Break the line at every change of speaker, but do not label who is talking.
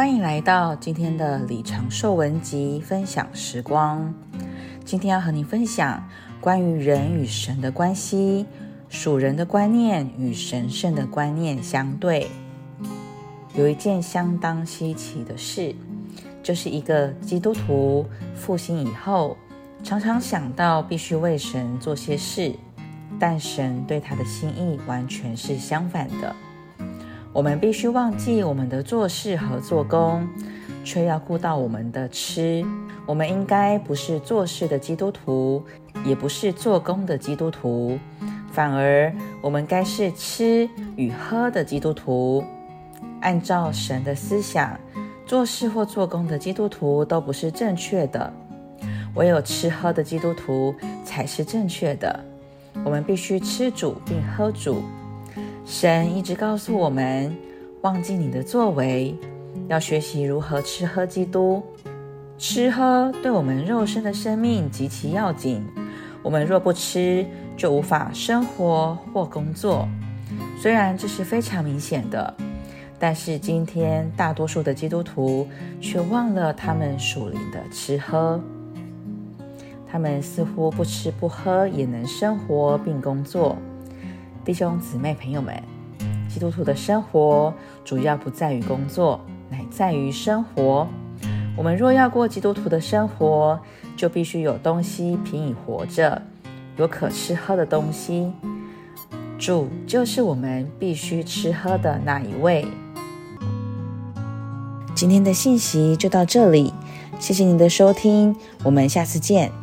欢迎来到今天的李长寿文集分享时光。今天要和你分享关于人与神的关系，属人的观念与神圣的观念相对。有一件相当稀奇的事，就是一个基督徒复兴以后，常常想到必须为神做些事，但神对他的心意完全是相反的。我们必须忘记我们的做事和做工，却要顾到我们的吃。我们应该不是做事的基督徒，也不是做工的基督徒，反而我们该是吃与喝的基督徒。按照神的思想，做事或做工的基督徒都不是正确的，唯有吃喝的基督徒才是正确的。我们必须吃主并喝主。神一直告诉我们：忘记你的作为，要学习如何吃喝基督。吃喝对我们肉身的生命极其要紧。我们若不吃，就无法生活或工作。虽然这是非常明显的，但是今天大多数的基督徒却忘了他们属灵的吃喝。他们似乎不吃不喝也能生活并工作。弟兄姊妹、朋友们，基督徒的生活主要不在于工作，乃在于生活。我们若要过基督徒的生活，就必须有东西凭以活着，有可吃喝的东西。主就是我们必须吃喝的那一位。今天的信息就到这里，谢谢您的收听，我们下次见。